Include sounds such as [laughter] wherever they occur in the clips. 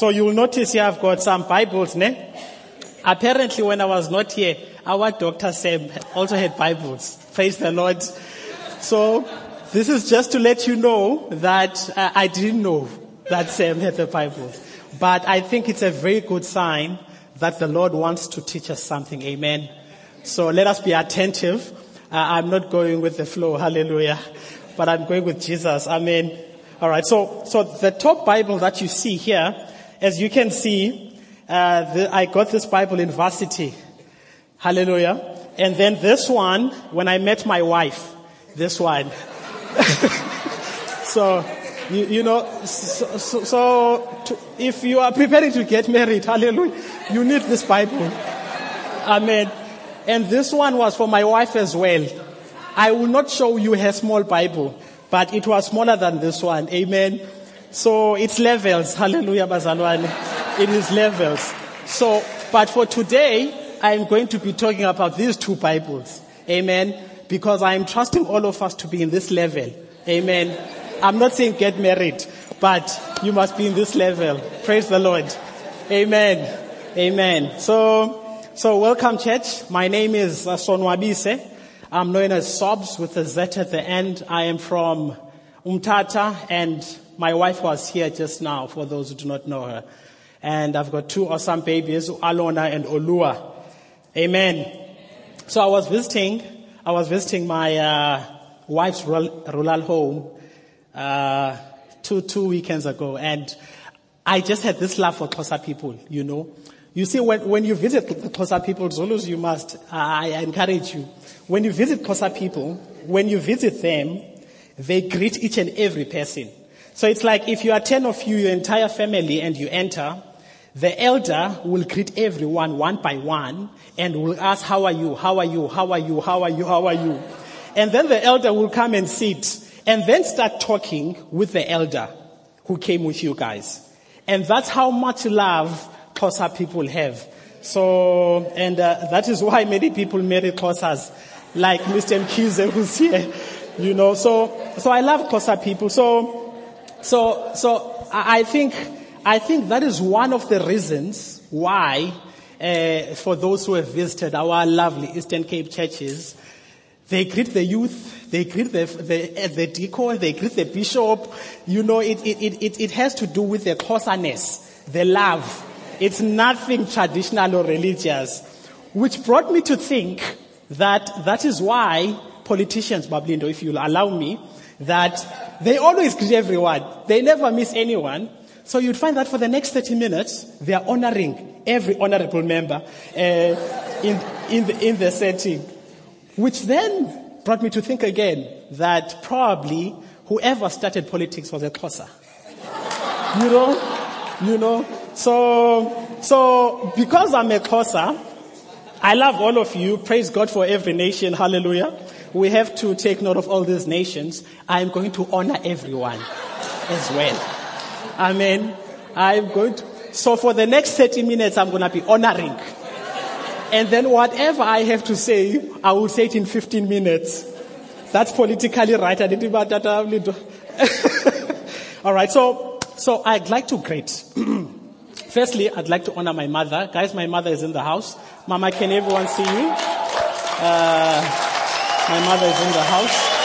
So you'll notice here I've got some Bibles, ne? Apparently when I was not here, our doctor Sam also had Bibles. Praise the Lord. So this is just to let you know that uh, I didn't know that Sam had the Bibles. But I think it's a very good sign that the Lord wants to teach us something. Amen. So let us be attentive. Uh, I'm not going with the flow. Hallelujah. But I'm going with Jesus. Amen. All right. So, so the top Bible that you see here, as you can see, uh, the, I got this Bible in varsity. Hallelujah. And then this one, when I met my wife, this one. [laughs] so, you, you, know, so, so, so to, if you are preparing to get married, hallelujah, you need this Bible. Amen. And this one was for my wife as well. I will not show you her small Bible, but it was smaller than this one. Amen. So it's levels. Hallelujah, Bazalwane. It is levels. So, but for today, I'm going to be talking about these two Bibles. Amen. Because I'm trusting all of us to be in this level. Amen. I'm not saying get married, but you must be in this level. Praise the Lord. Amen. Amen. So, so welcome church. My name is Sonwabise. I'm known as Sobs with a Z at the end. I am from Umtata and my wife was here just now for those who do not know her. And I've got two awesome babies, Alona and Olua. Amen. So I was visiting, I was visiting my uh, wife's rural, home uh, two two weekends ago, and I just had this love for Xhosa people. You know, you see, when when you visit the Xhosa people, Zulus, you must. I encourage you. When you visit Xhosa people, when you visit them, they greet each and every person. So it's like if you are ten of you, your entire family, and you enter, the elder will greet everyone one by one and will ask, how are you? How are you? How are you? How are you? How are you? And then the elder will come and sit and then start talking with the elder who came with you guys. And that's how much love Xhosa people have. So, and uh, that is why many people marry Xhosas, like Mr. Mkize who's here. You know, so, so I love Xhosa people. So, so, so I think, I think that is one of the reasons why, uh, for those who have visited our lovely Eastern Cape churches, they greet the youth, they greet the, the, the deacon, they greet the bishop. You know, it, it, it, it has to do with the Xhosaness, the love. It's nothing traditional or religious. Which brought me to think that that is why politicians, Bablindo, if you'll allow me, that they always greet everyone. They never miss anyone. So you'd find that for the next 30 minutes, they are honoring every honorable member uh, in, in, the, in the setting. Which then brought me to think again that probably whoever started politics was a Xhosa. you know? You know? So, so because I'm a Xhosa, I love all of you. Praise God for every nation. Hallelujah. We have to take note of all these nations. I'm going to honor everyone as well. Amen. I'm going to, so for the next 30 minutes, I'm going to be honoring. And then whatever I have to say, I will say it in 15 minutes. That's politically right. I didn't even that. [laughs] All right. So, so I'd like to greet. [clears throat] Firstly, I'd like to honor my mother. Guys, my mother is in the house. Mama, can everyone see you? Uh, my mother is in the house.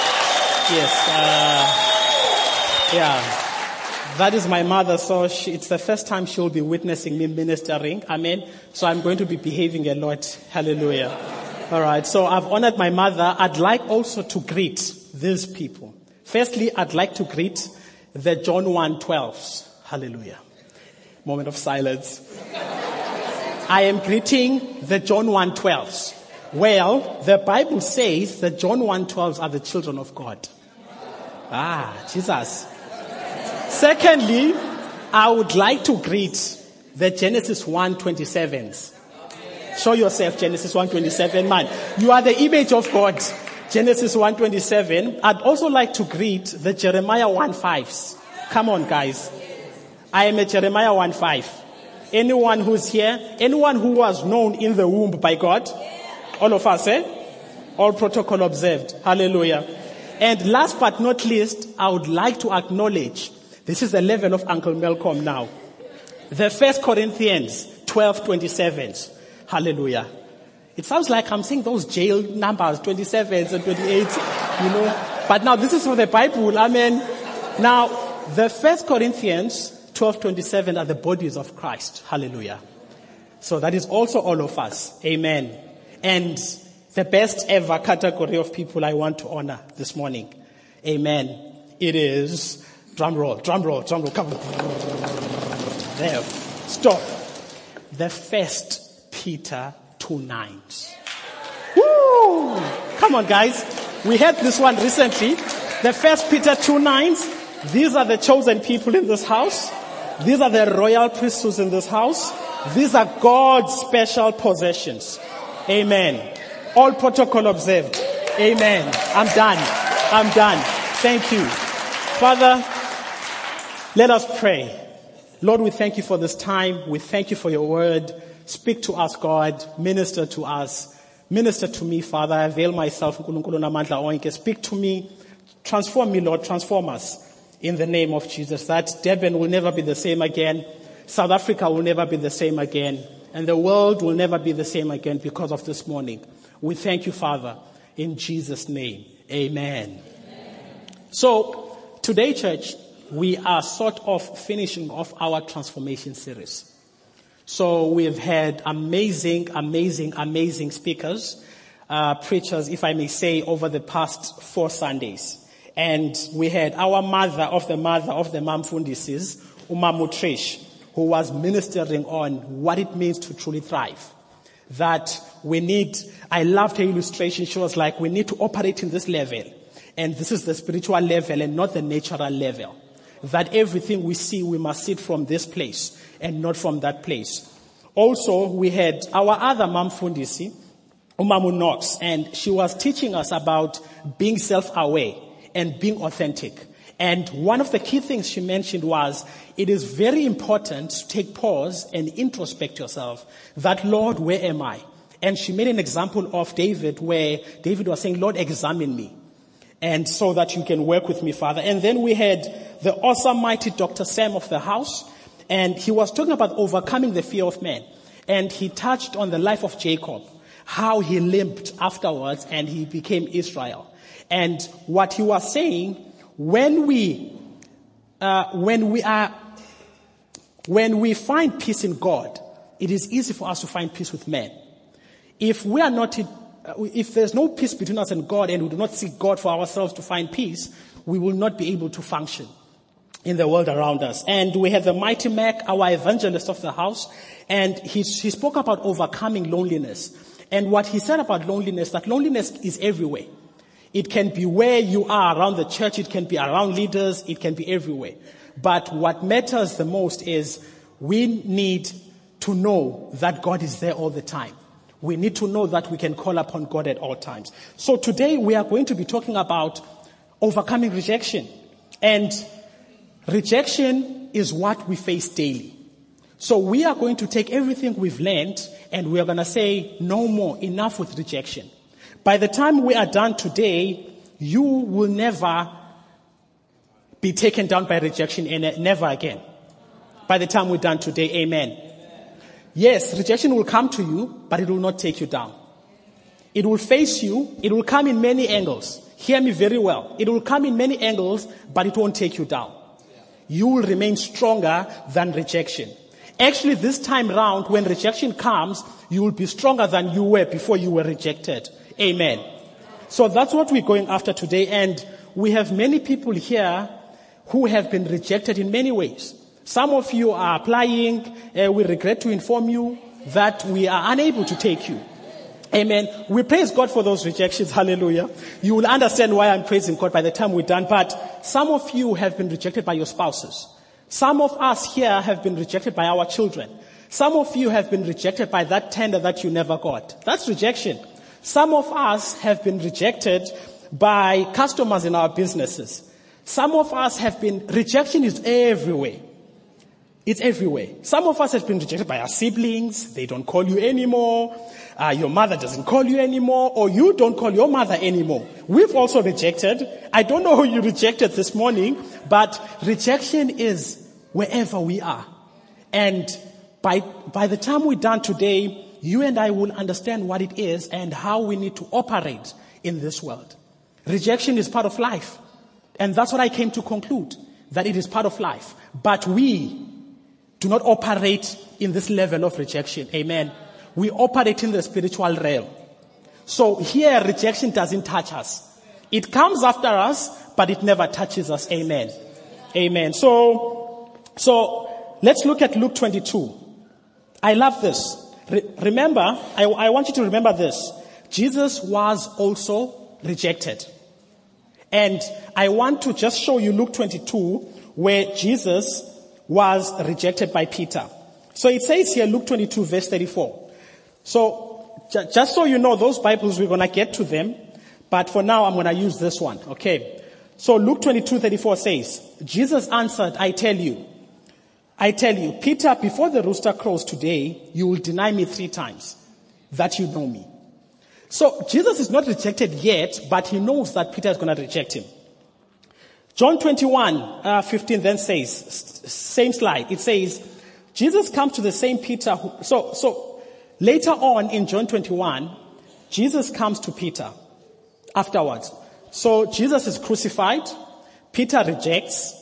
Yes. Uh, yeah. That is my mother, so she, it's the first time she'll be witnessing me ministering. Amen. So I'm going to be behaving a lot. Hallelujah. All right. So I've honored my mother. I'd like also to greet these people. Firstly, I'd like to greet the John 1:12s. Hallelujah. Moment of silence. I am greeting the John 1:12s. Well, the Bible says that John 1:12s are the children of God. Ah, Jesus. Secondly, I would like to greet the Genesis 1:27s. Show yourself Genesis 1:27 man. You are the image of God. Genesis 1:27. I'd also like to greet the Jeremiah 1:5s. Come on guys. I am a Jeremiah 1:5. Anyone who's here, anyone who was known in the womb by God, all of us, eh? All protocol observed. Hallelujah. And last but not least, I would like to acknowledge this is the level of Uncle Malcolm now. The first Corinthians 12, 27. Hallelujah. It sounds like I'm saying those jail numbers, 27s and 28, you know. But now this is for the Bible. I mean, now the first Corinthians 12, 27 are the bodies of Christ. Hallelujah. So that is also all of us. Amen. And the best ever category of people I want to honor this morning. Amen. It is drum roll, drum roll, drum roll. Come on. There. Stop. The first Peter two nines. Woo! Come on, guys. We had this one recently. The first Peter two nines. These are the chosen people in this house. These are the royal priesthoods in this house. These are God's special possessions. Amen. All protocol observed. Amen. I'm done. I'm done. Thank you. Father, let us pray. Lord, we thank you for this time. We thank you for your word. Speak to us, God. Minister to us. Minister to me, Father. I avail myself. Speak to me. Transform me, Lord. Transform us in the name of Jesus. That Durban will never be the same again. South Africa will never be the same again. And the world will never be the same again because of this morning. We thank you, Father, in Jesus' name. Amen. Amen. So, today, church, we are sort of finishing off our transformation series. So we've had amazing, amazing, amazing speakers, uh, preachers, if I may say, over the past four Sundays. And we had our mother of the mother of the Mamfundises, Umamu Trish, who was ministering on what it means to truly thrive. That we need, I loved her illustration. She was like, we need to operate in this level. And this is the spiritual level and not the natural level. That everything we see, we must see it from this place and not from that place. Also, we had our other Mam Fundisi, Umamu Knox, and she was teaching us about being self-aware and being authentic. And one of the key things she mentioned was it is very important to take pause and introspect yourself that, Lord, where am I? And she made an example of David where David was saying, Lord, examine me. And so that you can work with me, Father. And then we had the awesome, mighty Dr. Sam of the house. And he was talking about overcoming the fear of man. And he touched on the life of Jacob, how he limped afterwards and he became Israel. And what he was saying, when we, uh, when we are, when we find peace in God, it is easy for us to find peace with men. If we are not, uh, if there's no peace between us and God and we do not seek God for ourselves to find peace, we will not be able to function in the world around us. And we have the mighty Mac, our evangelist of the house, and he, he spoke about overcoming loneliness. And what he said about loneliness, that loneliness is everywhere. It can be where you are around the church. It can be around leaders. It can be everywhere. But what matters the most is we need to know that God is there all the time. We need to know that we can call upon God at all times. So today we are going to be talking about overcoming rejection. And rejection is what we face daily. So we are going to take everything we've learned and we are going to say no more, enough with rejection. By the time we are done today, you will never be taken down by rejection and never again. By the time we're done today, amen. Yes, rejection will come to you, but it will not take you down. It will face you. It will come in many angles. Hear me very well. It will come in many angles, but it won't take you down. You will remain stronger than rejection. Actually, this time round, when rejection comes, you will be stronger than you were before you were rejected. Amen. So that's what we're going after today. And we have many people here who have been rejected in many ways. Some of you are applying. Uh, we regret to inform you that we are unable to take you. Amen. We praise God for those rejections. [laughs] Hallelujah. You will understand why I'm praising God by the time we're done. But some of you have been rejected by your spouses. Some of us here have been rejected by our children. Some of you have been rejected by that tender that you never got. That's rejection. Some of us have been rejected by customers in our businesses. Some of us have been, rejection is everywhere. It's everywhere. Some of us have been rejected by our siblings. They don't call you anymore. Uh, your mother doesn't call you anymore, or you don't call your mother anymore. We've also rejected. I don't know who you rejected this morning, but rejection is wherever we are. And by, by the time we're done today, you and I will understand what it is and how we need to operate in this world. Rejection is part of life. And that's what I came to conclude, that it is part of life. But we do not operate in this level of rejection. Amen. We operate in the spiritual realm. So here, rejection doesn't touch us. It comes after us, but it never touches us. Amen. Amen. So, so let's look at Luke 22. I love this. Re- remember, I, I want you to remember this. Jesus was also rejected. And I want to just show you Luke 22 where Jesus was rejected by Peter. So it says here, Luke 22 verse 34. So j- just so you know, those Bibles, we're going to get to them. But for now, I'm going to use this one. Okay. So Luke 22, 34 says, Jesus answered, I tell you, I tell you, Peter, before the rooster crows today, you will deny me three times that you know me. So Jesus is not rejected yet, but he knows that Peter is going to reject him. John 21, uh, 15 then says, same slide, it says, Jesus comes to the same Peter who, so, so later on in John 21, Jesus comes to Peter afterwards. So Jesus is crucified, Peter rejects,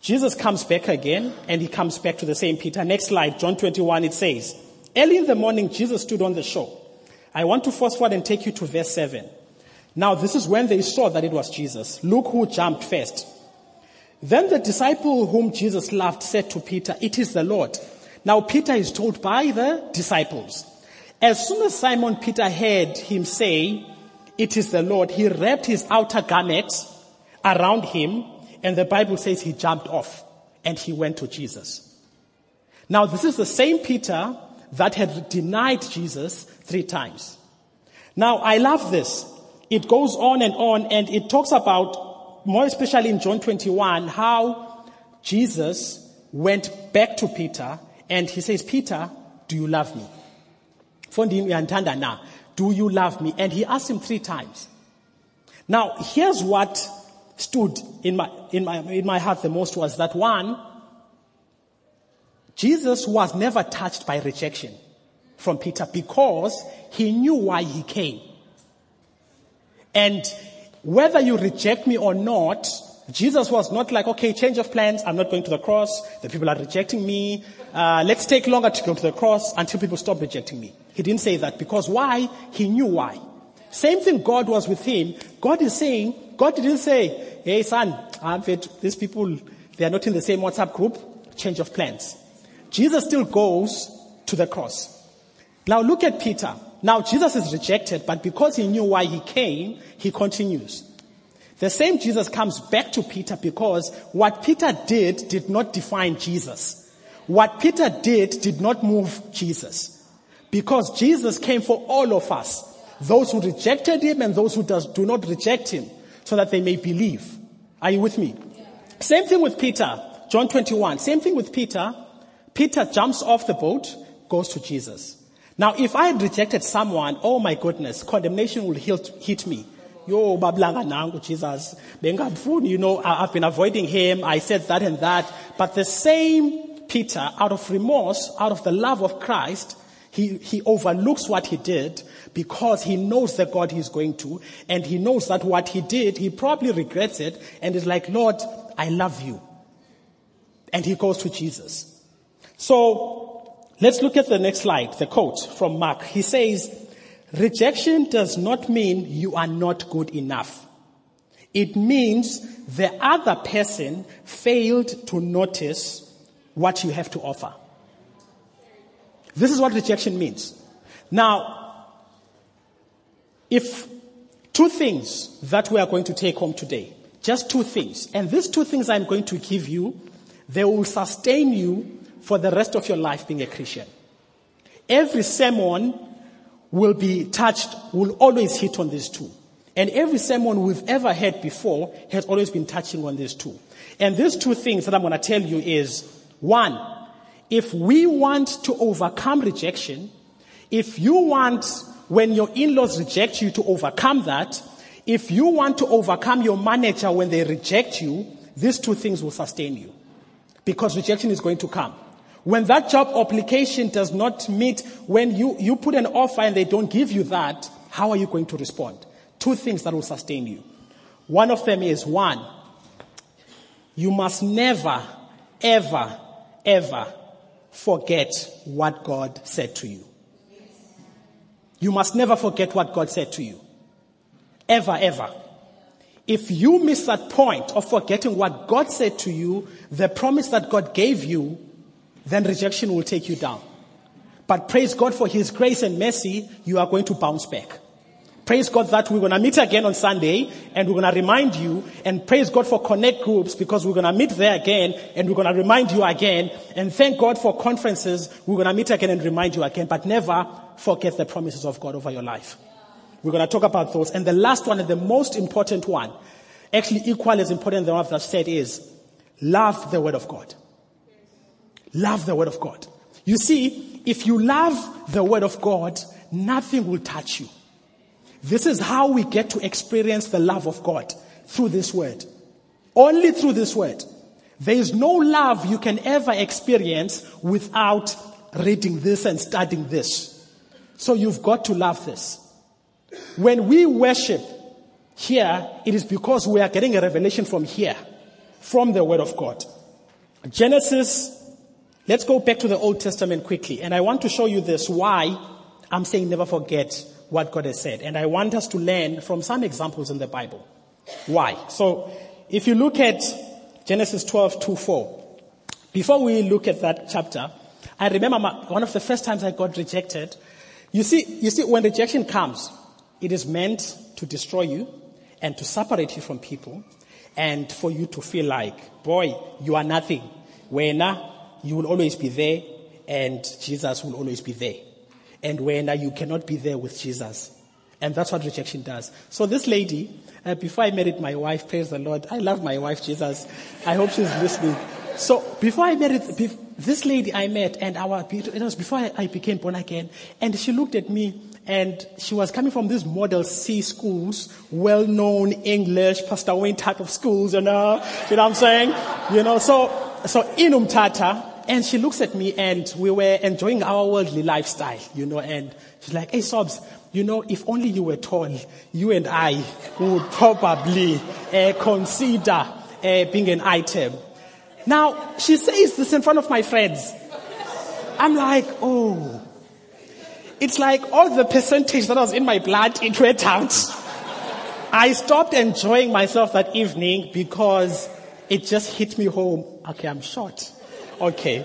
Jesus comes back again, and he comes back to the same Peter. Next slide, John 21, it says, Early in the morning, Jesus stood on the shore. I want to fast forward and take you to verse 7. Now, this is when they saw that it was Jesus. Look who jumped first. Then the disciple whom Jesus loved said to Peter, It is the Lord. Now, Peter is told by the disciples. As soon as Simon Peter heard him say, It is the Lord, he wrapped his outer garment around him, and the Bible says he jumped off and he went to Jesus. Now, this is the same Peter that had denied Jesus three times. Now, I love this. It goes on and on, and it talks about, more especially in John 21, how Jesus went back to Peter and he says, Peter, do you love me? Do you love me? And he asked him three times. Now, here's what stood in my, in my, in my heart the most was that one, Jesus was never touched by rejection from Peter because he knew why he came. And whether you reject me or not, Jesus was not like, okay, change of plans. I'm not going to the cross. The people are rejecting me. Uh, let's take longer to go to the cross until people stop rejecting me. He didn't say that because why? He knew why. Same thing God was with him. God is saying, God didn't say, hey son, I've had these people, they are not in the same WhatsApp group. Change of plans. Jesus still goes to the cross. Now look at Peter. Now Jesus is rejected, but because he knew why he came, he continues. The same Jesus comes back to Peter because what Peter did did not define Jesus. What Peter did did not move Jesus. Because Jesus came for all of us. Those who rejected him and those who does, do not reject him so that they may believe. Are you with me? Same thing with Peter. John 21. Same thing with Peter. Peter jumps off the boat, goes to Jesus. Now, if I had rejected someone, oh my goodness, condemnation will hit me. Yo, bablanga nangu, Jesus. You know, I've been avoiding him. I said that and that. But the same Peter, out of remorse, out of the love of Christ, he, he overlooks what he did because he knows the God he's going to, and he knows that what he did, he probably regrets it, and is like, Lord, I love you. And he goes to Jesus. So, let's look at the next slide, the quote from Mark. He says, rejection does not mean you are not good enough. It means the other person failed to notice what you have to offer. This is what rejection means. Now, if two things that we are going to take home today, just two things, and these two things I'm going to give you, they will sustain you for the rest of your life being a Christian. Every sermon will be touched, will always hit on these two. And every sermon we've ever heard before has always been touching on these two. And these two things that I'm going to tell you is one, if we want to overcome rejection, if you want, when your in-laws reject you, to overcome that, if you want to overcome your manager when they reject you, these two things will sustain you. Because rejection is going to come. When that job application does not meet, when you, you put an offer and they don't give you that, how are you going to respond? Two things that will sustain you. One of them is one, you must never, ever, ever forget what God said to you. You must never forget what God said to you. Ever, ever. If you miss that point of forgetting what God said to you, the promise that God gave you, then rejection will take you down. But praise God for His grace and mercy, you are going to bounce back. Praise God that we're going to meet again on Sunday and we're going to remind you and praise God for connect groups because we're going to meet there again and we're going to remind you again and thank God for conferences. We're going to meet again and remind you again, but never forget the promises of God over your life. We're going to talk about those. And the last one and the most important one, actually equally as important than what I've said is love the word of God. Love the word of God. You see, if you love the word of God, nothing will touch you. This is how we get to experience the love of God through this word. Only through this word. There is no love you can ever experience without reading this and studying this. So you've got to love this. When we worship here, it is because we are getting a revelation from here, from the word of God. Genesis, let's go back to the Old Testament quickly. And I want to show you this, why I'm saying never forget what God has said. And I want us to learn from some examples in the Bible. Why? So, if you look at Genesis 12, 2, 4, before we look at that chapter, I remember my, one of the first times I got rejected. You see, you see, when rejection comes, it is meant to destroy you and to separate you from people and for you to feel like, boy, you are nothing. When you will always be there and Jesus will always be there and when you cannot be there with Jesus. And that's what rejection does. So this lady, uh, before I married my wife, praise the Lord, I love my wife, Jesus. I hope she's listening. So before I married, this lady I met, and our, it was before I became born again, and she looked at me, and she was coming from these model C schools, well-known English, Pastor Wayne type of schools, you know, you know what I'm saying? You know, so, so in Umtata, and she looks at me and we were enjoying our worldly lifestyle, you know, and she's like, hey, Sobs, you know, if only you were tall, you and I would probably uh, consider uh, being an item. Now, she says this in front of my friends. I'm like, oh. It's like all the percentage that was in my blood, it went out. I stopped enjoying myself that evening because it just hit me home. Okay, I'm short. Okay.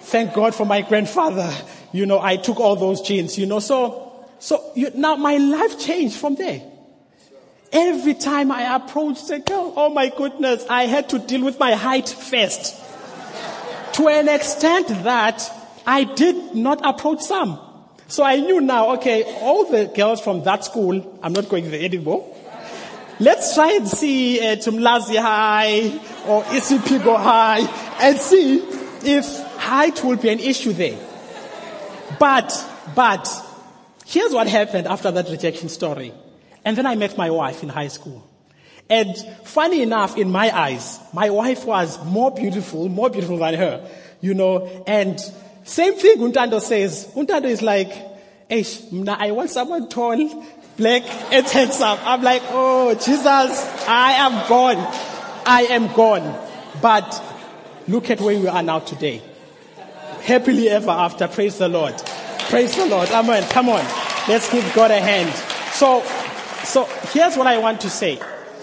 Thank God for my grandfather. You know, I took all those genes, you know, so, so you, now my life changed from there. Every time I approached a girl, oh my goodness, I had to deal with my height first. to an extent that I did not approach some. So I knew now, okay, all the girls from that school, I'm not going there anymore. Let's try and see uh, Tumlazi High or Isipingo High and see if height will be an issue there. But, but, here's what happened after that rejection story. And then I met my wife in high school. And funny enough, in my eyes, my wife was more beautiful, more beautiful than her, you know, and same thing Untando says. Untando is like, hey, I want someone tall, black, and handsome. I'm like, oh, Jesus, I am gone. I am gone. But Look at where we are now today. Happily ever after. Praise the Lord. Praise the Lord. Amen. Come on. Let's give God a hand. So, so here's what I want to say.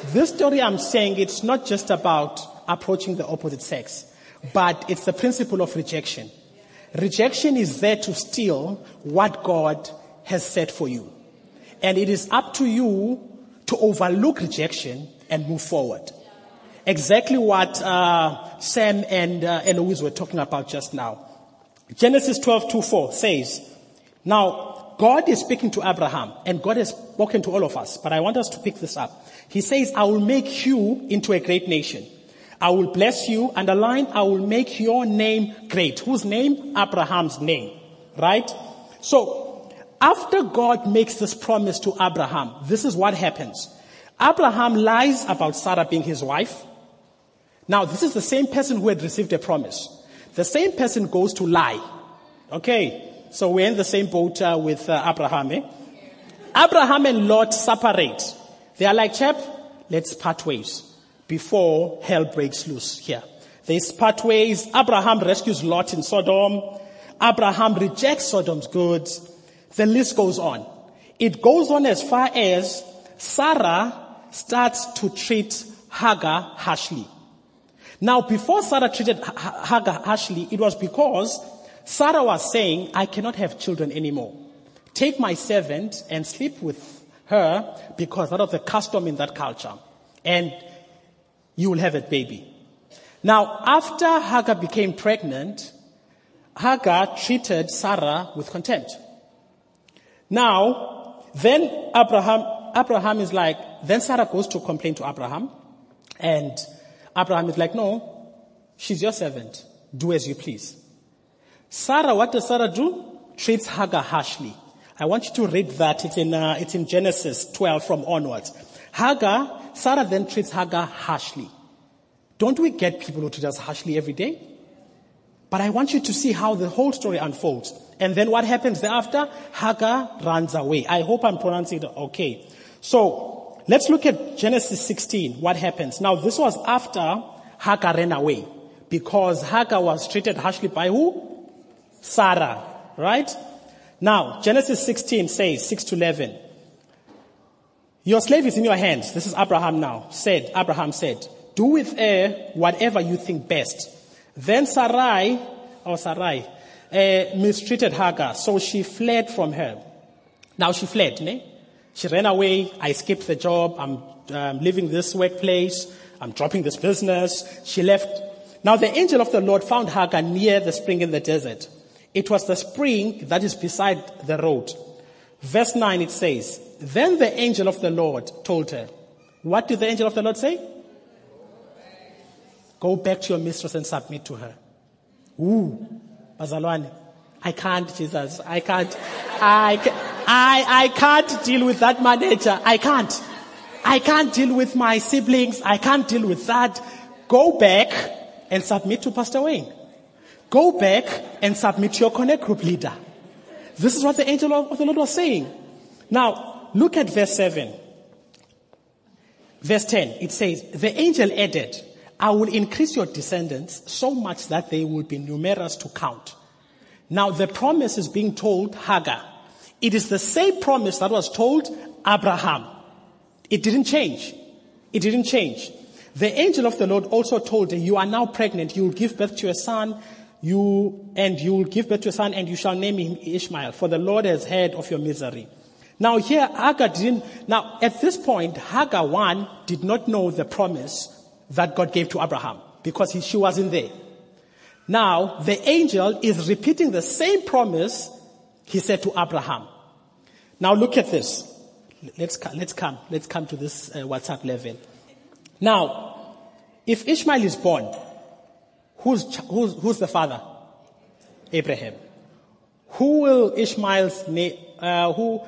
This story I'm saying, it's not just about approaching the opposite sex, but it's the principle of rejection. Rejection is there to steal what God has set for you. And it is up to you to overlook rejection and move forward exactly what uh, Sam and uh, were talking about just now. Genesis 12, 2, 4 says, Now, God is speaking to Abraham, and God has spoken to all of us, but I want us to pick this up. He says, I will make you into a great nation. I will bless you, and underline, I will make your name great. Whose name? Abraham's name. Right? So, after God makes this promise to Abraham, this is what happens. Abraham lies about Sarah being his wife. Now, this is the same person who had received a promise. The same person goes to lie. Okay. So we're in the same boat uh, with uh, Abraham. Eh? Abraham and Lot separate. They are like, chap, let's part ways before hell breaks loose here. They part ways. Abraham rescues Lot in Sodom. Abraham rejects Sodom's goods. The list goes on. It goes on as far as Sarah starts to treat Hagar harshly. Now, before Sarah treated Hagar harshly, it was because Sarah was saying, I cannot have children anymore. Take my servant and sleep with her because that was the custom in that culture. And you will have a baby. Now, after Hagar became pregnant, Hagar treated Sarah with contempt. Now, then Abraham, Abraham is like, then Sarah goes to complain to Abraham. And Abraham is like, no, she's your servant. Do as you please. Sarah, what does Sarah do? Treats Hagar harshly. I want you to read that. It's in, uh, it's in Genesis 12 from onwards. Hagar, Sarah then treats Hagar harshly. Don't we get people who treat us harshly every day? But I want you to see how the whole story unfolds. And then what happens thereafter? Hagar runs away. I hope I'm pronouncing it okay. So, let's look at Genesis 16. What happens? Now, this was after Hagar ran away. Because Hagar was treated harshly by who? Sarah. Right? Now, Genesis 16 says, 6 to 11. Your slave is in your hands. This is Abraham now. Said, Abraham said, do with her whatever you think best. Then Sarai, or Sarai, uh, mistreated Hagar, so she fled from her. Now she fled, ne? She ran away. I skipped the job. I'm um, leaving this workplace. I'm dropping this business. She left. Now the angel of the Lord found Hagar near the spring in the desert. It was the spring that is beside the road. Verse 9 it says, Then the angel of the Lord told her, What did the angel of the Lord say? Go back to your mistress and submit to her. Ooh, Bazalwane. I can't, Jesus. I can't. I, I, I can't deal with that manager. I can't. I can't deal with my siblings. I can't deal with that. Go back and submit to Pastor Wayne. Go back and submit to your connect group leader. This is what the angel of the Lord was saying. Now, look at verse 7. Verse 10, it says, the angel added, I will increase your descendants so much that they will be numerous to count. Now the promise is being told Hagar. It is the same promise that was told Abraham. It didn't change. It didn't change. The angel of the Lord also told her, you are now pregnant. You will give birth to a son you, and you will give birth to a son and you shall name him Ishmael, for the Lord has heard of your misery. Now here, Hagar didn't, now at this point, Hagar one did not know the promise that God gave to Abraham because he, she wasn't there. Now, the angel is repeating the same promise he said to Abraham. Now look at this. Let's, let's come, let's come to this uh, WhatsApp level. Now, if Ishmael is born, Who's, who's, who's the father? Abraham. Who will Ishmael's name, uh, who,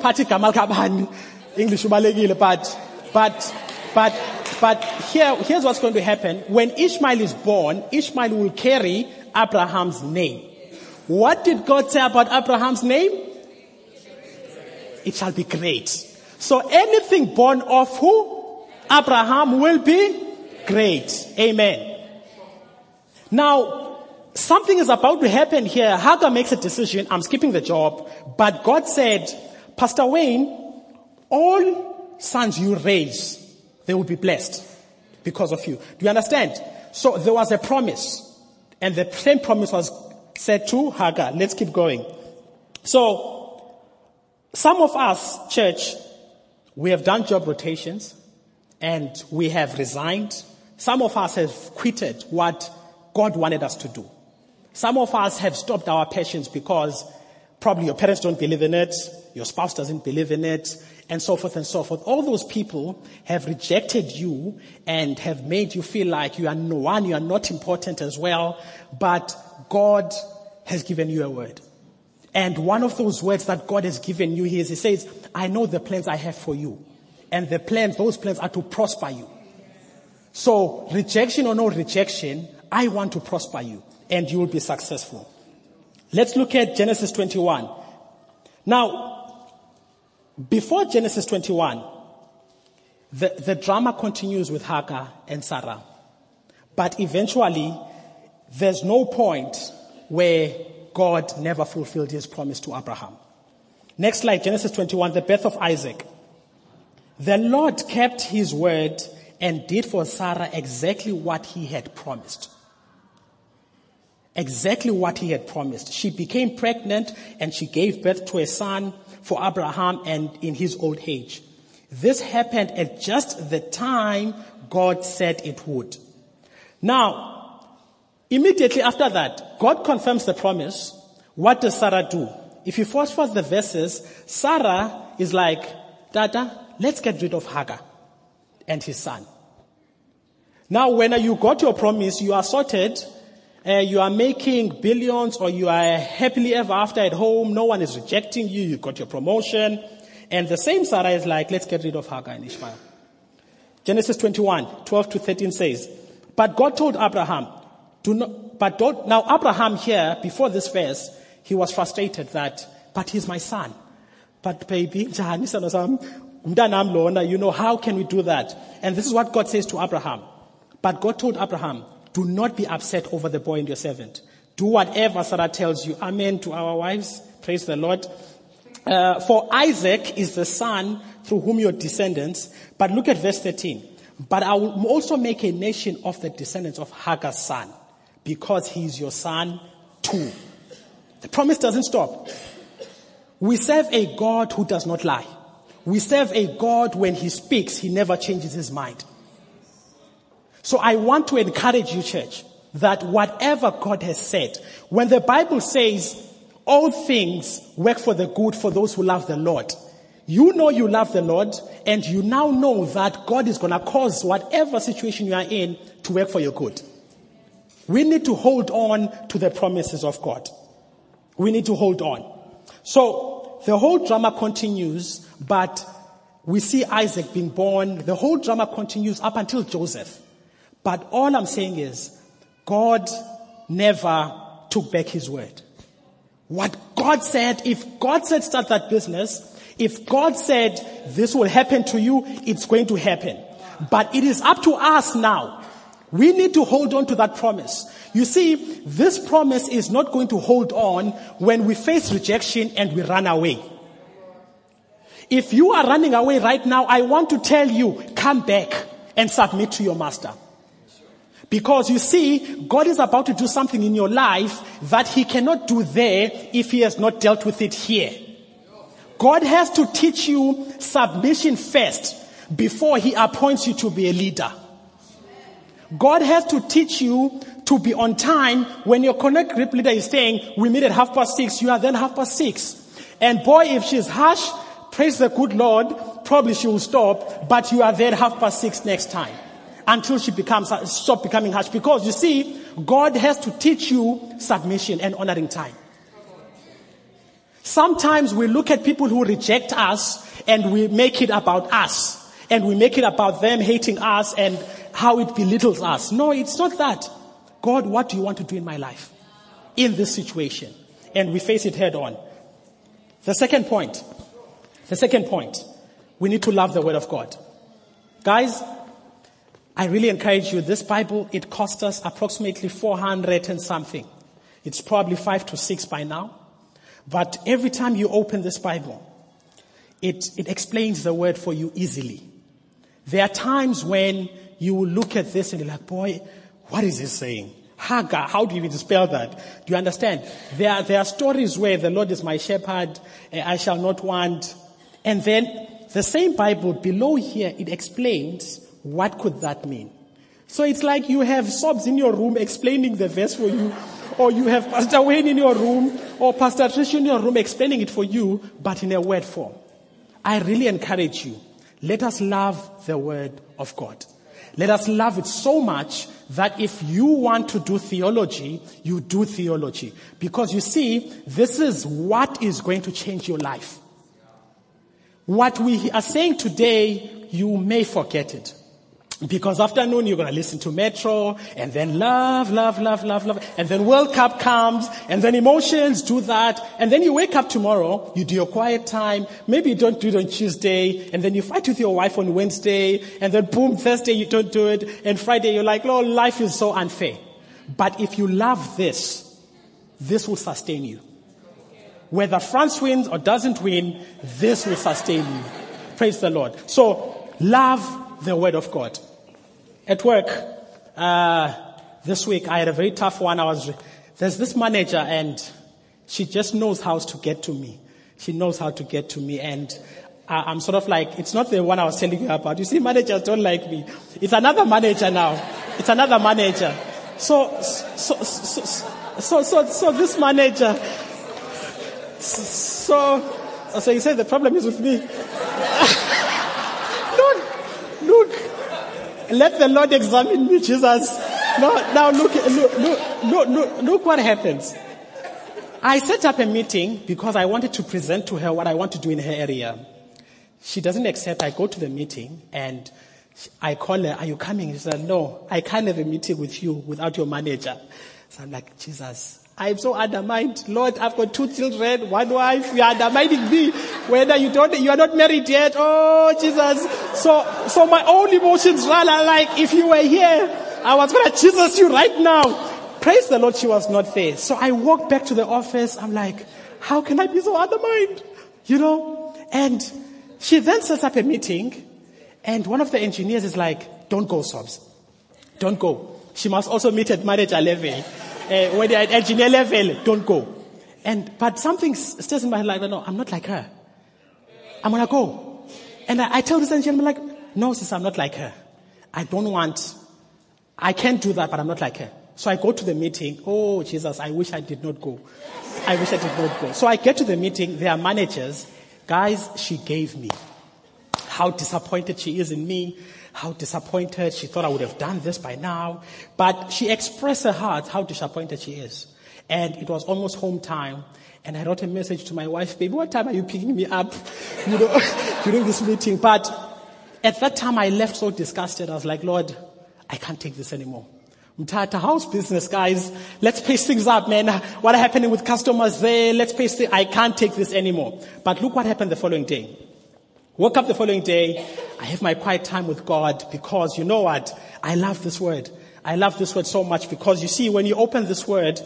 party Kamal Kaban? [laughs] English ubalekile, but, but, but, but here, here's what's going to happen. When Ishmael is born, Ishmael will carry Abraham's name. What did God say about Abraham's name? It shall be great. So anything born of who? Abraham will be great. Amen. Now, something is about to happen here. Hagar makes a decision. I'm skipping the job. But God said, Pastor Wayne, all sons you raise, they will be blessed because of you. Do you understand? So there was a promise. And the same promise was said to Hagar. Let's keep going. So, some of us, church, we have done job rotations and we have resigned. Some of us have quitted what God wanted us to do. Some of us have stopped our passions because probably your parents don't believe in it, your spouse doesn't believe in it, and so forth and so forth. All those people have rejected you and have made you feel like you are no one, you are not important as well, but God has given you a word. And one of those words that God has given you is, He says, I know the plans I have for you. And the plans, those plans are to prosper you. So rejection or no rejection, I want to prosper you and you will be successful. Let's look at Genesis 21. Now, before Genesis 21, the, the drama continues with Hagar and Sarah. But eventually, there's no point where God never fulfilled his promise to Abraham. Next slide, Genesis 21, the birth of Isaac. The Lord kept his word and did for Sarah exactly what he had promised. Exactly what he had promised. She became pregnant and she gave birth to a son for Abraham and in his old age. This happened at just the time God said it would. Now, immediately after that, God confirms the promise. What does Sarah do? If you fast forward the verses, Sarah is like, Dada, let's get rid of Hagar and his son. Now, when you got your promise, you are sorted, uh, you are making billions or you are happily ever after at home, no one is rejecting you, you got your promotion, and the same Sarah is like, let's get rid of Hagar and Ishmael. Genesis 21, 12 to 13 says, but God told Abraham, do not, but don't, now Abraham here, before this verse, he was frustrated that, but he's my son. But baby, [laughs] you know, how can we do that? And this is what God says to Abraham. But God told Abraham, do not be upset over the boy and your servant. Do whatever Sarah tells you. Amen to our wives. Praise the Lord. Uh, for Isaac is the son through whom your descendants. But look at verse 13. But I will also make a nation of the descendants of Hagar's son, because he is your son too. The promise doesn't stop. We serve a God who does not lie. We serve a God when he speaks, he never changes his mind. So I want to encourage you, church, that whatever God has said, when the Bible says all things work for the good for those who love the Lord, you know you love the Lord and you now know that God is going to cause whatever situation you are in to work for your good. We need to hold on to the promises of God. We need to hold on. So the whole drama continues, but we see Isaac being born. The whole drama continues up until Joseph. But all I'm saying is God never took back his word. What God said, if God said start that business, if God said this will happen to you, it's going to happen. But it is up to us now. We need to hold on to that promise. You see, this promise is not going to hold on when we face rejection and we run away. If you are running away right now, I want to tell you, come back and submit to your master. Because you see, God is about to do something in your life that he cannot do there if he has not dealt with it here. God has to teach you submission first before he appoints you to be a leader. God has to teach you to be on time when your connect group leader is saying, we meet at half past six, you are then half past six. And boy, if she's harsh, praise the good Lord, probably she will stop, but you are there half past six next time until she becomes, stop becoming harsh. Because you see, God has to teach you submission and honoring time. Sometimes we look at people who reject us and we make it about us. And we make it about them hating us and how it belittles us. No, it's not that. God, what do you want to do in my life? In this situation. And we face it head on. The second point. The second point. We need to love the word of God. Guys, I really encourage you. This Bible, it cost us approximately 400 and something. It's probably five to six by now. But every time you open this Bible, it, it explains the word for you easily. There are times when you will look at this and you're like, boy, what is he saying? Hagar, how do you even spell that? Do you understand? There are, there are stories where the Lord is my shepherd, eh, I shall not want. And then the same Bible below here, it explains what could that mean. So it's like you have sobs in your room explaining the verse for you or you have Pastor Wayne in your room, or Pastor Trish in your room explaining it for you, but in a word form. I really encourage you. Let us love the word of God. Let us love it so much that if you want to do theology, you do theology. Because you see, this is what is going to change your life. What we are saying today, you may forget it. Because afternoon you're going to listen to Metro and then love, love, love, love, love. And then World Cup comes and then emotions do that. And then you wake up tomorrow, you do your quiet time. Maybe you don't do it on Tuesday and then you fight with your wife on Wednesday and then boom, Thursday you don't do it. And Friday you're like, oh, life is so unfair. But if you love this, this will sustain you. Whether France wins or doesn't win, this will sustain you. Praise the Lord. So love the word of God. At work, uh, this week I had a very tough one. I was, there's this manager and she just knows how to get to me. She knows how to get to me and I'm sort of like, it's not the one I was telling you about. You see, managers don't like me. It's another manager now. It's another manager. So, so, so, so, so, so this manager, so, so you say the problem is with me. [laughs] look, look, let the Lord examine me, Jesus. No, now look, look, look, look, look, look what happens. I set up a meeting because I wanted to present to her what I want to do in her area. She doesn't accept. I go to the meeting and I call her, are you coming? She said, no, I can't have a meeting with you without your manager. So I'm like, Jesus, I'm so undermined. Lord, I've got two children, one wife. You are undermining me. Whether you don't, you are not married yet. Oh, Jesus. So, so my own emotions run. I'm like, if you were here, I was going to Jesus you right now. Praise the Lord, she was not there. So I walked back to the office. I'm like, how can I be so undermined? You know? And she then sets up a meeting and one of the engineers is like, don't go, Sobs. Don't go. She must also meet at manager level uh, when they're at engineer level, don't go. And, but something stays in my head like, no, I'm not like her. I'm gonna go. And I, I tell this engineer, like, no, sis, I'm not like her. I don't want, I can't do that, but I'm not like her. So I go to the meeting. Oh, Jesus, I wish I did not go. I wish I did not go. So I get to the meeting. There are managers. Guys, she gave me. How disappointed she is in me how disappointed she thought I would have done this by now. But she expressed her heart how disappointed she is. And it was almost home time. And I wrote a message to my wife, baby, what time are you picking me up? [laughs] You know, [laughs] during this meeting. But at that time I left so disgusted. I was like, Lord, I can't take this anymore. Mtata house business, guys. Let's pace things up, man. What are happening with customers there? Let's pace things. I can't take this anymore. But look what happened the following day. Woke up the following day. I have my quiet time with God because you know what? I love this word. I love this word so much because you see, when you open this word,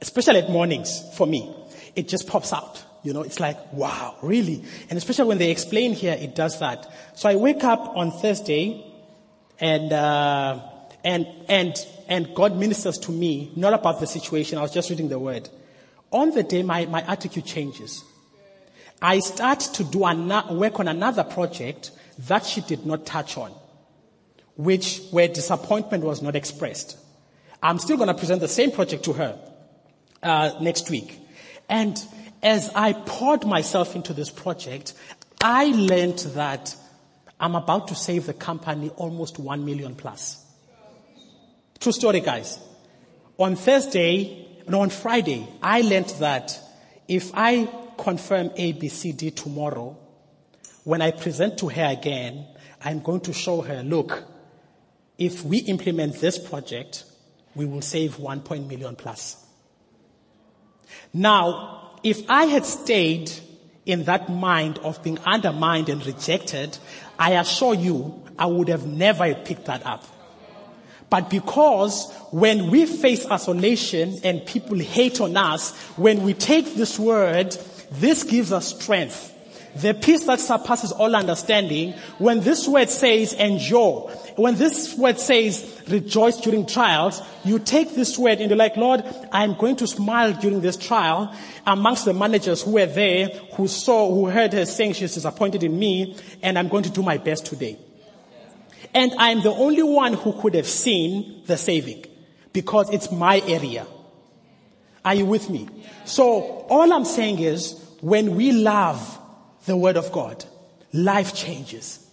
especially at mornings for me, it just pops out. You know, it's like, wow, really? And especially when they explain here, it does that. So I wake up on Thursday and, uh, and, and, and God ministers to me, not about the situation. I was just reading the word. On the day, my, my attitude changes. I start to do an- work on another project that she did not touch on, which where disappointment was not expressed. I'm still going to present the same project to her uh, next week. And as I poured myself into this project, I learned that I'm about to save the company almost one million plus. True story, guys. On Thursday, no, on Friday, I learned that if I confirm A, B, C, D tomorrow, when I present to her again, I'm going to show her, look, if we implement this project, we will save 1 million plus. Now, if I had stayed in that mind of being undermined and rejected, I assure you, I would have never picked that up. But because when we face isolation and people hate on us, when we take this word this gives us strength. The peace that surpasses all understanding, when this word says endure, when this word says rejoice during trials, you take this word and you're like, Lord, I'm going to smile during this trial amongst the managers who were there, who saw, who heard her saying she's disappointed in me, and I'm going to do my best today. And I'm the only one who could have seen the saving because it's my area. Are you with me? So all I'm saying is when we love the word of God, life changes.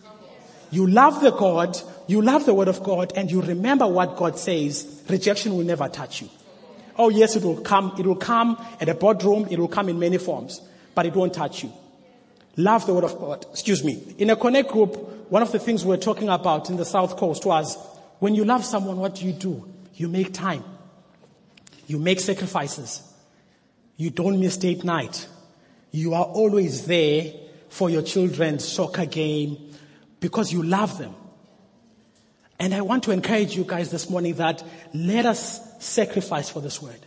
You love the God, you love the word of God and you remember what God says, rejection will never touch you. Oh yes, it will come, it will come at a boardroom, it will come in many forms, but it won't touch you. Love the word of God. Excuse me. In a connect group, one of the things we were talking about in the South Coast was when you love someone, what do you do? You make time. You make sacrifices. You don't miss date night. You are always there for your children's soccer game because you love them. And I want to encourage you guys this morning that let us sacrifice for this word.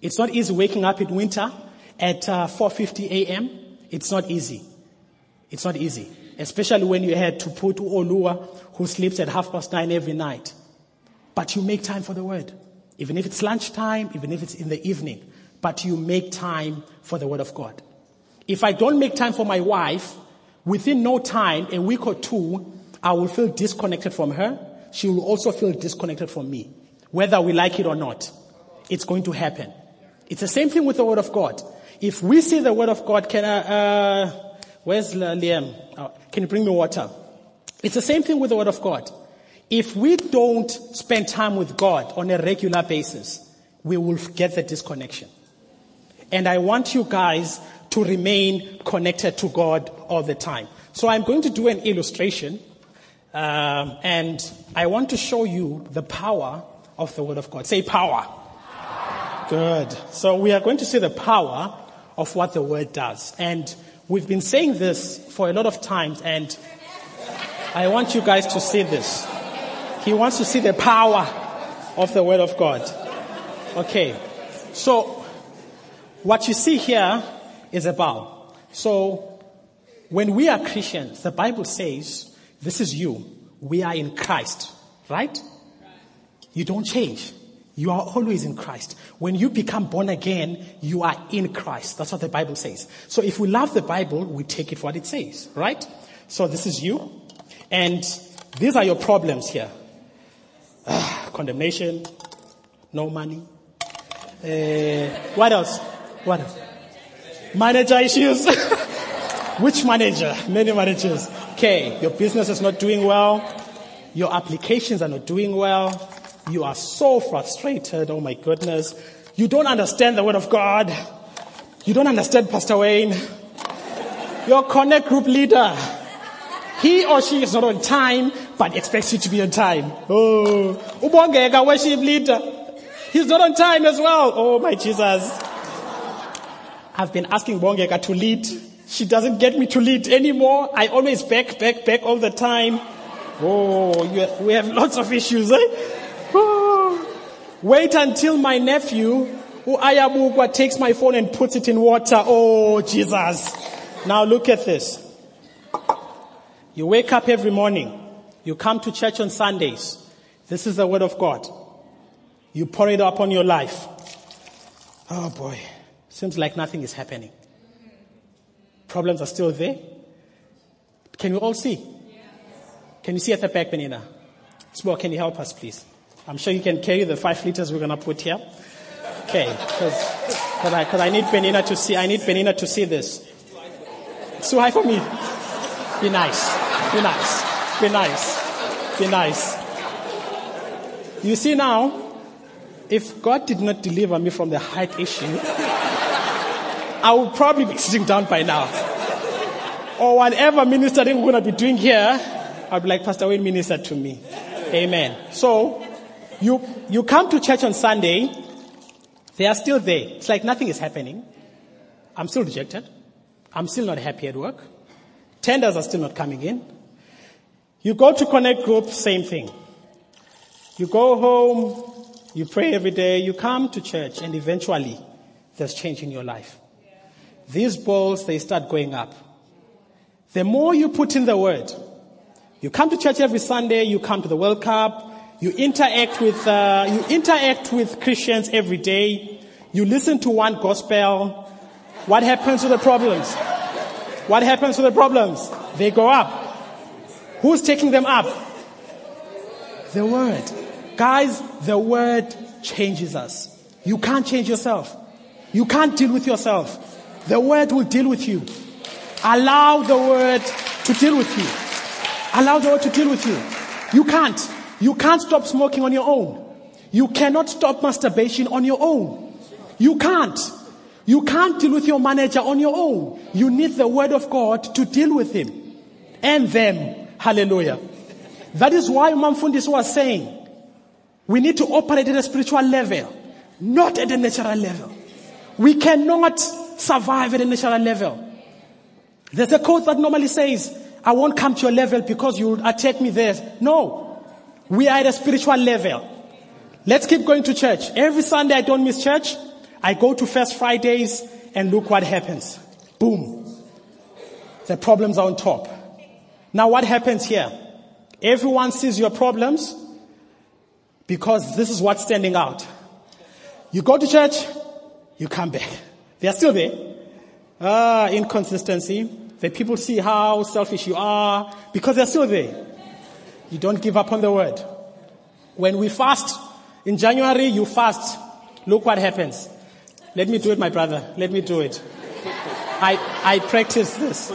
It's not easy waking up in winter at uh, 4.50 a.m. It's not easy. It's not easy. Especially when you had to put Olua who sleeps at half past nine every night. But you make time for the word. Even if it's lunchtime, even if it's in the evening. But you make time for the word of God. If I don't make time for my wife, within no time, a week or two, I will feel disconnected from her. She will also feel disconnected from me. Whether we like it or not. It's going to happen. It's the same thing with the word of God. If we see the word of God, can I, uh, where's Liam? Oh, can you bring me water? It's the same thing with the word of God. If we don't spend time with God on a regular basis, we will get the disconnection. And I want you guys to remain connected to God all the time. So I'm going to do an illustration, um, and I want to show you the power of the Word of God. Say power. power. Good. So we are going to see the power of what the Word does. And we've been saying this for a lot of times, and I want you guys to see this. He wants to see the power of the Word of God. Okay. So what you see here is a bow. So, when we are Christians, the Bible says, this is you. We are in Christ, right? You don't change. You are always in Christ. When you become born again, you are in Christ. That's what the Bible says. So if we love the Bible, we take it for what it says, right? So this is you. And these are your problems here. Ah, condemnation, no money. Uh, what else? What else? Manager issues. [laughs] Which manager? Many managers. Okay, your business is not doing well. Your applications are not doing well. You are so frustrated. Oh my goodness. You don't understand the word of God. You don't understand Pastor Wayne. Your connect group leader. He or she is not on time, but expects you to be on time. Oh, Ubongega worship leader. He's not on time as well. Oh my Jesus. I've been asking Bongeka to lead. She doesn't get me to lead anymore. I always back, back, back all the time. Oh, we have lots of issues, eh? Oh. Wait until my nephew, who Ayabukwa, takes my phone and puts it in water. Oh, Jesus. Now look at this. You wake up every morning. You come to church on Sundays. This is the word of God. You pour it upon your life. Oh boy. Seems like nothing is happening. Problems are still there. Can we all see? Can you see at the back, Benina? Small, can you help us, please? I'm sure you can carry the five liters we're going to put here. Okay, because I, cause I need Benina to see, I need Benina to see this. It's too high for me. Be nice. Be nice. Be nice. Be nice. You see now, if God did not deliver me from the height issue, I would probably be sitting down by now. Or whatever ministering we're going to be doing here, I'll be like, Pastor Wayne minister to me. Amen. So, you, you come to church on Sunday, they are still there. It's like nothing is happening. I'm still rejected. I'm still not happy at work. Tenders are still not coming in. You go to connect group, same thing. You go home, you pray every day, you come to church, and eventually there's change in your life these balls, they start going up. The more you put in the word, you come to church every Sunday, you come to the World Cup, you interact with, uh, you interact with Christians every day, you listen to one gospel. What happens to the problems? What happens to the problems? They go up. Who's taking them up? The word. Guys, the word changes us. You can't change yourself. You can't deal with yourself. The word will deal with you. Allow the word to deal with you. Allow the word to deal with you. You can't. You can't stop smoking on your own. You cannot stop masturbation on your own. You can't. You can't deal with your manager on your own. You need the word of God to deal with him and them. Hallelujah. That is why Mamfundis was saying, we need to operate at a spiritual level, not at a natural level. We cannot survive at a natural level. There's a quote that normally says, I won't come to your level because you will attack me there. No. We are at a spiritual level. Let's keep going to church. Every Sunday I don't miss church. I go to First Fridays and look what happens. Boom. The problems are on top. Now what happens here? Everyone sees your problems because this is what's standing out. You go to church, you come back. They are still there. Ah, inconsistency. The people see how selfish you are because they're still there. You don't give up on the word. When we fast in January, you fast. Look what happens. Let me do it, my brother. Let me do it. I, I practice this.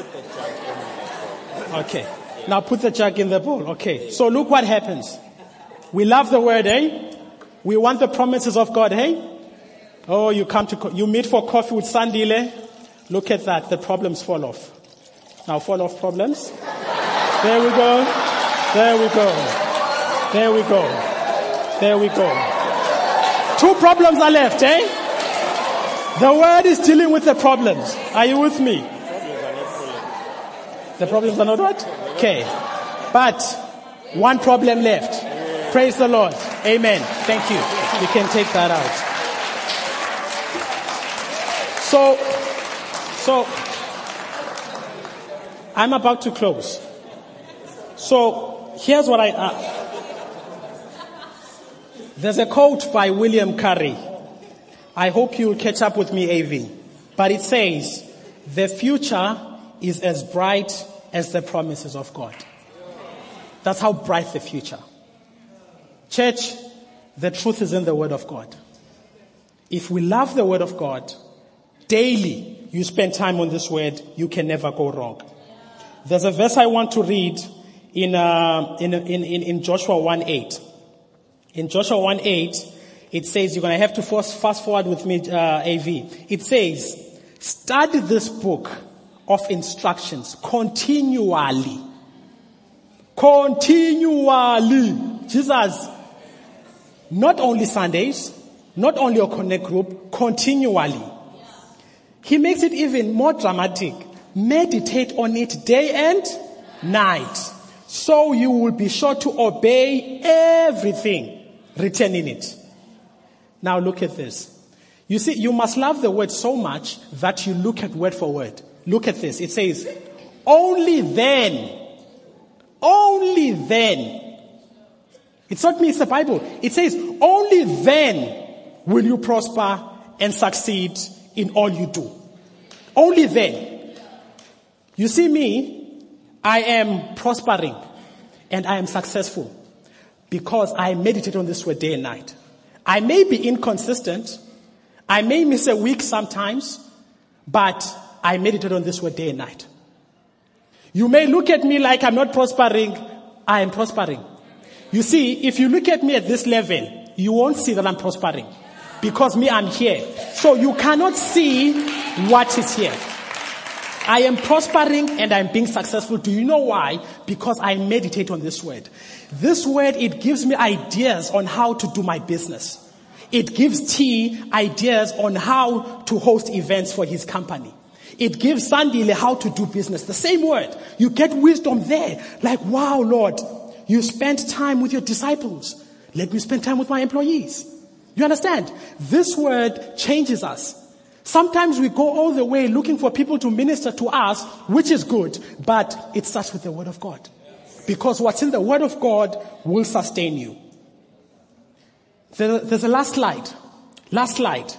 Okay. Now put the jug in the bowl. Okay. So look what happens. We love the word, eh? We want the promises of God, eh? Oh, you come to, you meet for coffee with Sandile. Look at that. The problems fall off. Now fall off problems. There we go. There we go. There we go. There we go. Two problems are left, eh? The word is dealing with the problems. Are you with me? The problems are not what? Okay. But one problem left. Praise the Lord. Amen. Thank you. We can take that out. So, so, I'm about to close. So, here's what I, uh, there's a quote by William Carey. I hope you'll catch up with me, AV. But it says, the future is as bright as the promises of God. That's how bright the future. Church, the truth is in the Word of God. If we love the Word of God, daily you spend time on this Word, you can never go wrong. There's a verse I want to read in, uh, in, in, in, Joshua 1 8. In Joshua 1 8, it says, you're going to have to fast forward with me, uh, AV. It says, study this book of instructions continually. Continually. Jesus, not only Sundays, not only a connect group, continually. He makes it even more dramatic meditate on it day and night. So you will be sure to obey everything written in it. Now look at this. You see, you must love the word so much that you look at word for word. Look at this. It says, only then, only then. It's not me, it's the Bible. It says, only then will you prosper and succeed in all you do. Only then. You see me, I am prospering and I am successful because I meditate on this word day and night. I may be inconsistent. I may miss a week sometimes, but I meditate on this word day and night. You may look at me like I'm not prospering. I am prospering. You see, if you look at me at this level, you won't see that I'm prospering because me, I'm here. So you cannot see what is here. I am prospering and I'm being successful. Do you know why? Because I meditate on this word. This word, it gives me ideas on how to do my business. It gives T ideas on how to host events for his company. It gives Sandile how to do business. The same word. You get wisdom there. Like, wow, Lord, you spent time with your disciples. Let me spend time with my employees. You understand? This word changes us. Sometimes we go all the way looking for people to minister to us, which is good, but it starts with the Word of God. Because what's in the Word of God will sustain you. There's a last slide. Last slide.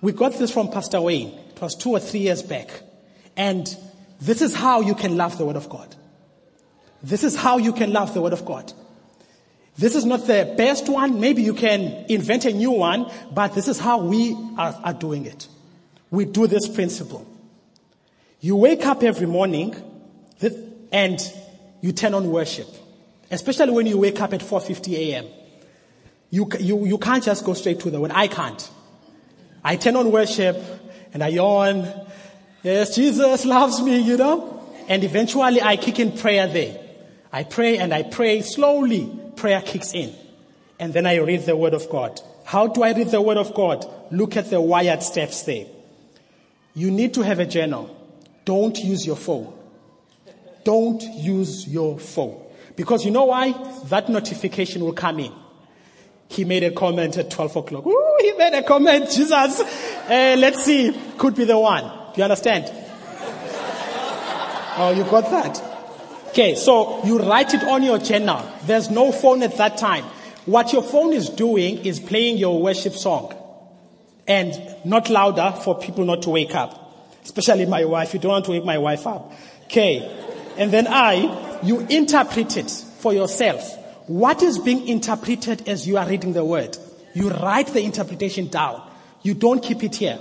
We got this from Pastor Wayne. Was two or three years back. And this is how you can love the Word of God. This is how you can love the Word of God. This is not the best one. Maybe you can invent a new one, but this is how we are, are doing it we do this principle. You wake up every morning and you turn on worship. Especially when you wake up at 4.50 a.m. You, you, you can't just go straight to the word. I can't. I turn on worship and I yawn. Yes, Jesus loves me, you know. And eventually I kick in prayer there. I pray and I pray slowly. Prayer kicks in. And then I read the word of God. How do I read the word of God? Look at the wired steps there. You need to have a journal. Don't use your phone. Don't use your phone. Because you know why? That notification will come in. He made a comment at 12 o'clock. Ooh, he made a comment. Jesus. Uh, let's see. Could be the one. Do you understand? [laughs] Oh, you got that? Okay, so you write it on your journal. There's no phone at that time. What your phone is doing is playing your worship song. And not louder for people not to wake up. Especially my wife. You don't want to wake my wife up. Okay. And then I, you interpret it for yourself. What is being interpreted as you are reading the word? You write the interpretation down. You don't keep it here.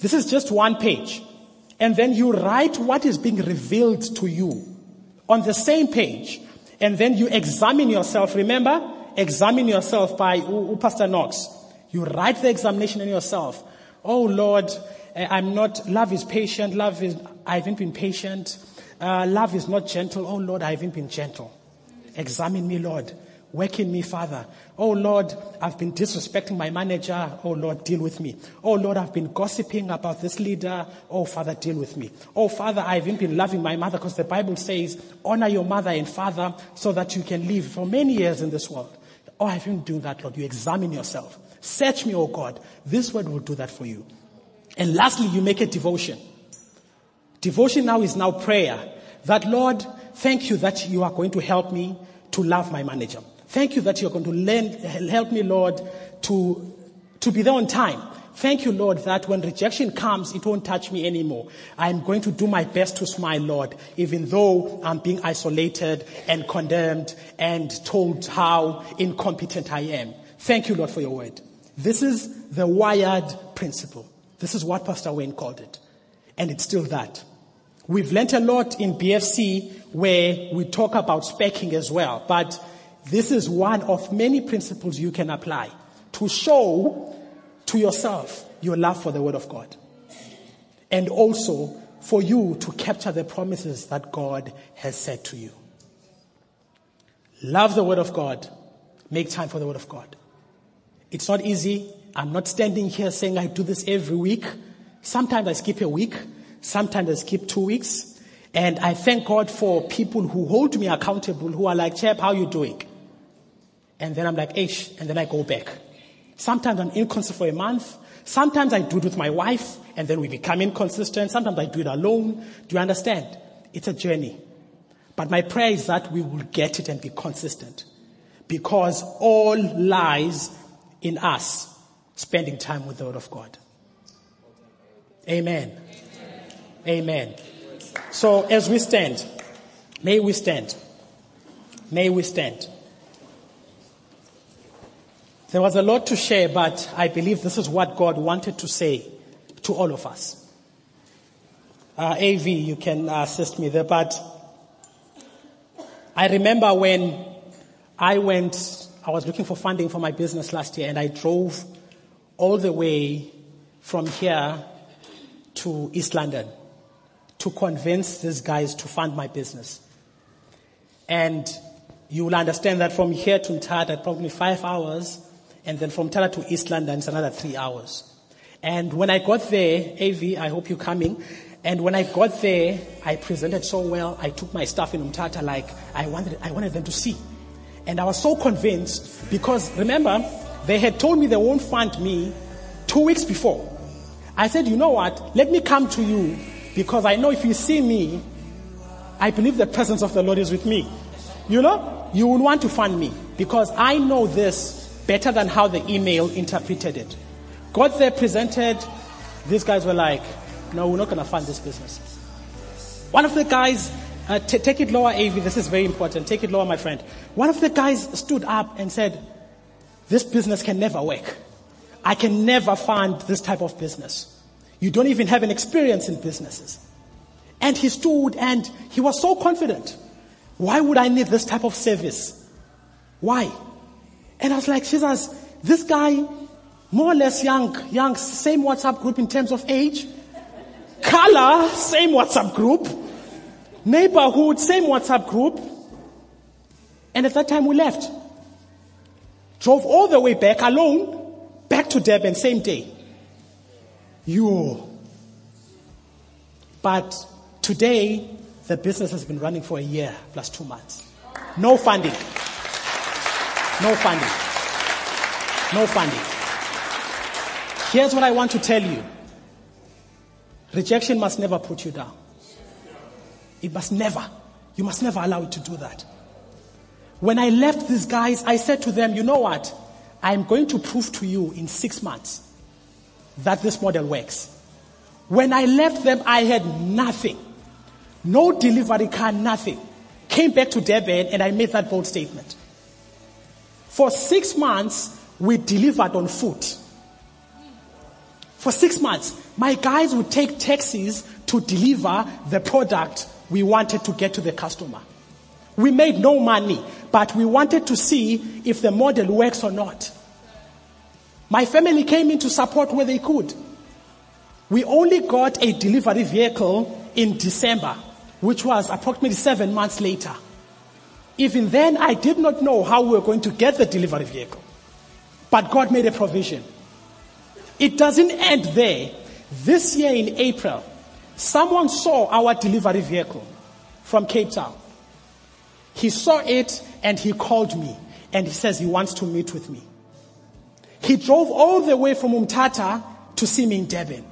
This is just one page. And then you write what is being revealed to you on the same page. And then you examine yourself. Remember? Examine yourself by Pastor Knox. You write the examination in yourself. Oh Lord, eh, I'm not, love is patient. Love is, I haven't been patient. Uh, love is not gentle. Oh Lord, I haven't been gentle. Examine me, Lord. Work in me, Father. Oh Lord, I've been disrespecting my manager. Oh Lord, deal with me. Oh Lord, I've been gossiping about this leader. Oh Father, deal with me. Oh Father, I've even been loving my mother because the Bible says, honor your mother and father so that you can live for many years in this world. Oh, I've been doing that, Lord. You examine yourself. Search me, oh God. This word will do that for you. And lastly, you make a devotion. Devotion now is now prayer. That Lord, thank you that you are going to help me to love my manager. Thank you that you're going to lend, help me, Lord, to, to be there on time. Thank you, Lord, that when rejection comes, it won't touch me anymore. I'm going to do my best to smile, Lord, even though I'm being isolated and condemned and told how incompetent I am. Thank you, Lord, for your word. This is the wired principle. This is what Pastor Wayne called it. And it's still that. We've learned a lot in BFC where we talk about speaking as well, but this is one of many principles you can apply to show to yourself your love for the Word of God. And also for you to capture the promises that God has said to you. Love the Word of God. Make time for the Word of God. It's not easy. I'm not standing here saying I do this every week. Sometimes I skip a week. Sometimes I skip two weeks. And I thank God for people who hold me accountable, who are like, Chap, how you doing? And then I'm like, Ish, and then I go back. Sometimes I'm inconsistent for a month. Sometimes I do it with my wife, and then we become inconsistent. Sometimes I do it alone. Do you understand? It's a journey. But my prayer is that we will get it and be consistent. Because all lies in us spending time with the Word of God. Amen. Amen. So as we stand, may we stand. May we stand. There was a lot to share, but I believe this is what God wanted to say to all of us. Uh, AV, you can assist me there, but I remember when I went, I was looking for funding for my business last year and I drove all the way from here to East London to convince these guys to fund my business. And you will understand that from here to Mthatha, probably five hours, and then from Mthatha to East London, it's another three hours. And when I got there, AV, I hope you're coming. And when I got there, I presented so well. I took my stuff in Umtata like I wanted, I wanted them to see. And I was so convinced because remember, they had told me they won't fund me two weeks before. I said, you know what? Let me come to you because I know if you see me, I believe the presence of the Lord is with me. You know, you will want to fund me because I know this better than how the email interpreted it. Got there, presented, these guys were like, no, we're not going to fund this business. One of the guys, uh, t- take it lower, AV, this is very important. Take it lower, my friend. One of the guys stood up and said, this business can never work. I can never fund this type of business. You don't even have an experience in businesses. And he stood and he was so confident. Why would I need this type of service? Why? And I was like, Jesus, this guy, more or less young, young, same WhatsApp group in terms of age, color, same WhatsApp group, neighborhood, same WhatsApp group, And at that time we left. Drove all the way back alone, back to Durban, same day. You. But today, the business has been running for a year plus two months. No funding. No funding. No funding. Here's what I want to tell you. Rejection must never put you down. It must never. You must never allow it to do that. When I left these guys, I said to them, you know what? I'm going to prove to you in six months that this model works. When I left them, I had nothing. No delivery car, nothing. Came back to Durban and I made that bold statement. For six months, we delivered on foot. For six months, my guys would take taxis to deliver the product we wanted to get to the customer. We made no money, but we wanted to see if the model works or not. My family came in to support where they could. We only got a delivery vehicle in December, which was approximately seven months later. Even then, I did not know how we were going to get the delivery vehicle. But God made a provision. It doesn't end there. This year in April, someone saw our delivery vehicle from Cape Town. He saw it and he called me and he says he wants to meet with me. He drove all the way from Umtata to see me in Durban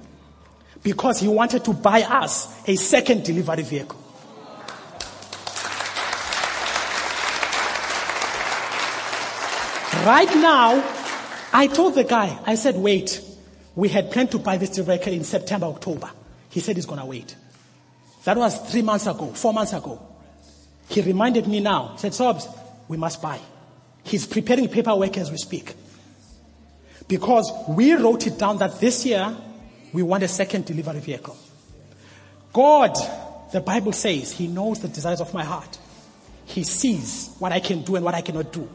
because he wanted to buy us a second delivery vehicle. Right now, I told the guy, I said, wait, we had planned to buy this director in September, October. He said he's gonna wait. That was three months ago, four months ago. He reminded me now, said, Sobs, we must buy. He's preparing paperwork as we speak. Because we wrote it down that this year we want a second delivery vehicle. God, the Bible says, He knows the desires of my heart. He sees what I can do and what I cannot do.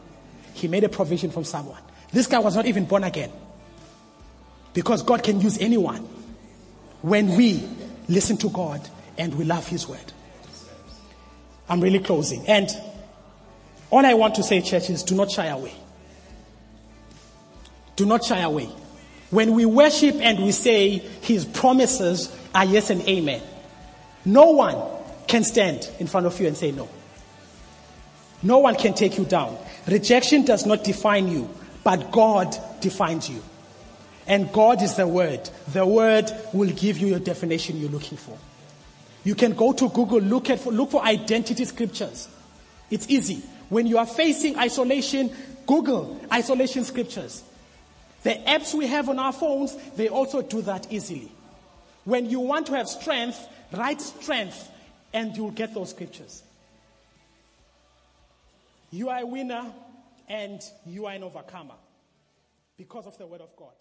He made a provision from someone. This guy was not even born again. Because God can use anyone when we listen to God and we love His word. I'm really closing. And all I want to say, church, is do not shy away. Do not shy away. When we worship and we say His promises are yes and amen, no one can stand in front of you and say no. No one can take you down. Rejection does not define you, but God defines you. And God is the word. The word will give you your definition you're looking for. You can go to Google, look at, look for identity scriptures. It's easy. When you are facing isolation, Google isolation scriptures. The apps we have on our phones, they also do that easily. When you want to have strength, write strength and you'll get those scriptures. You are a winner and you are an overcomer because of the word of God.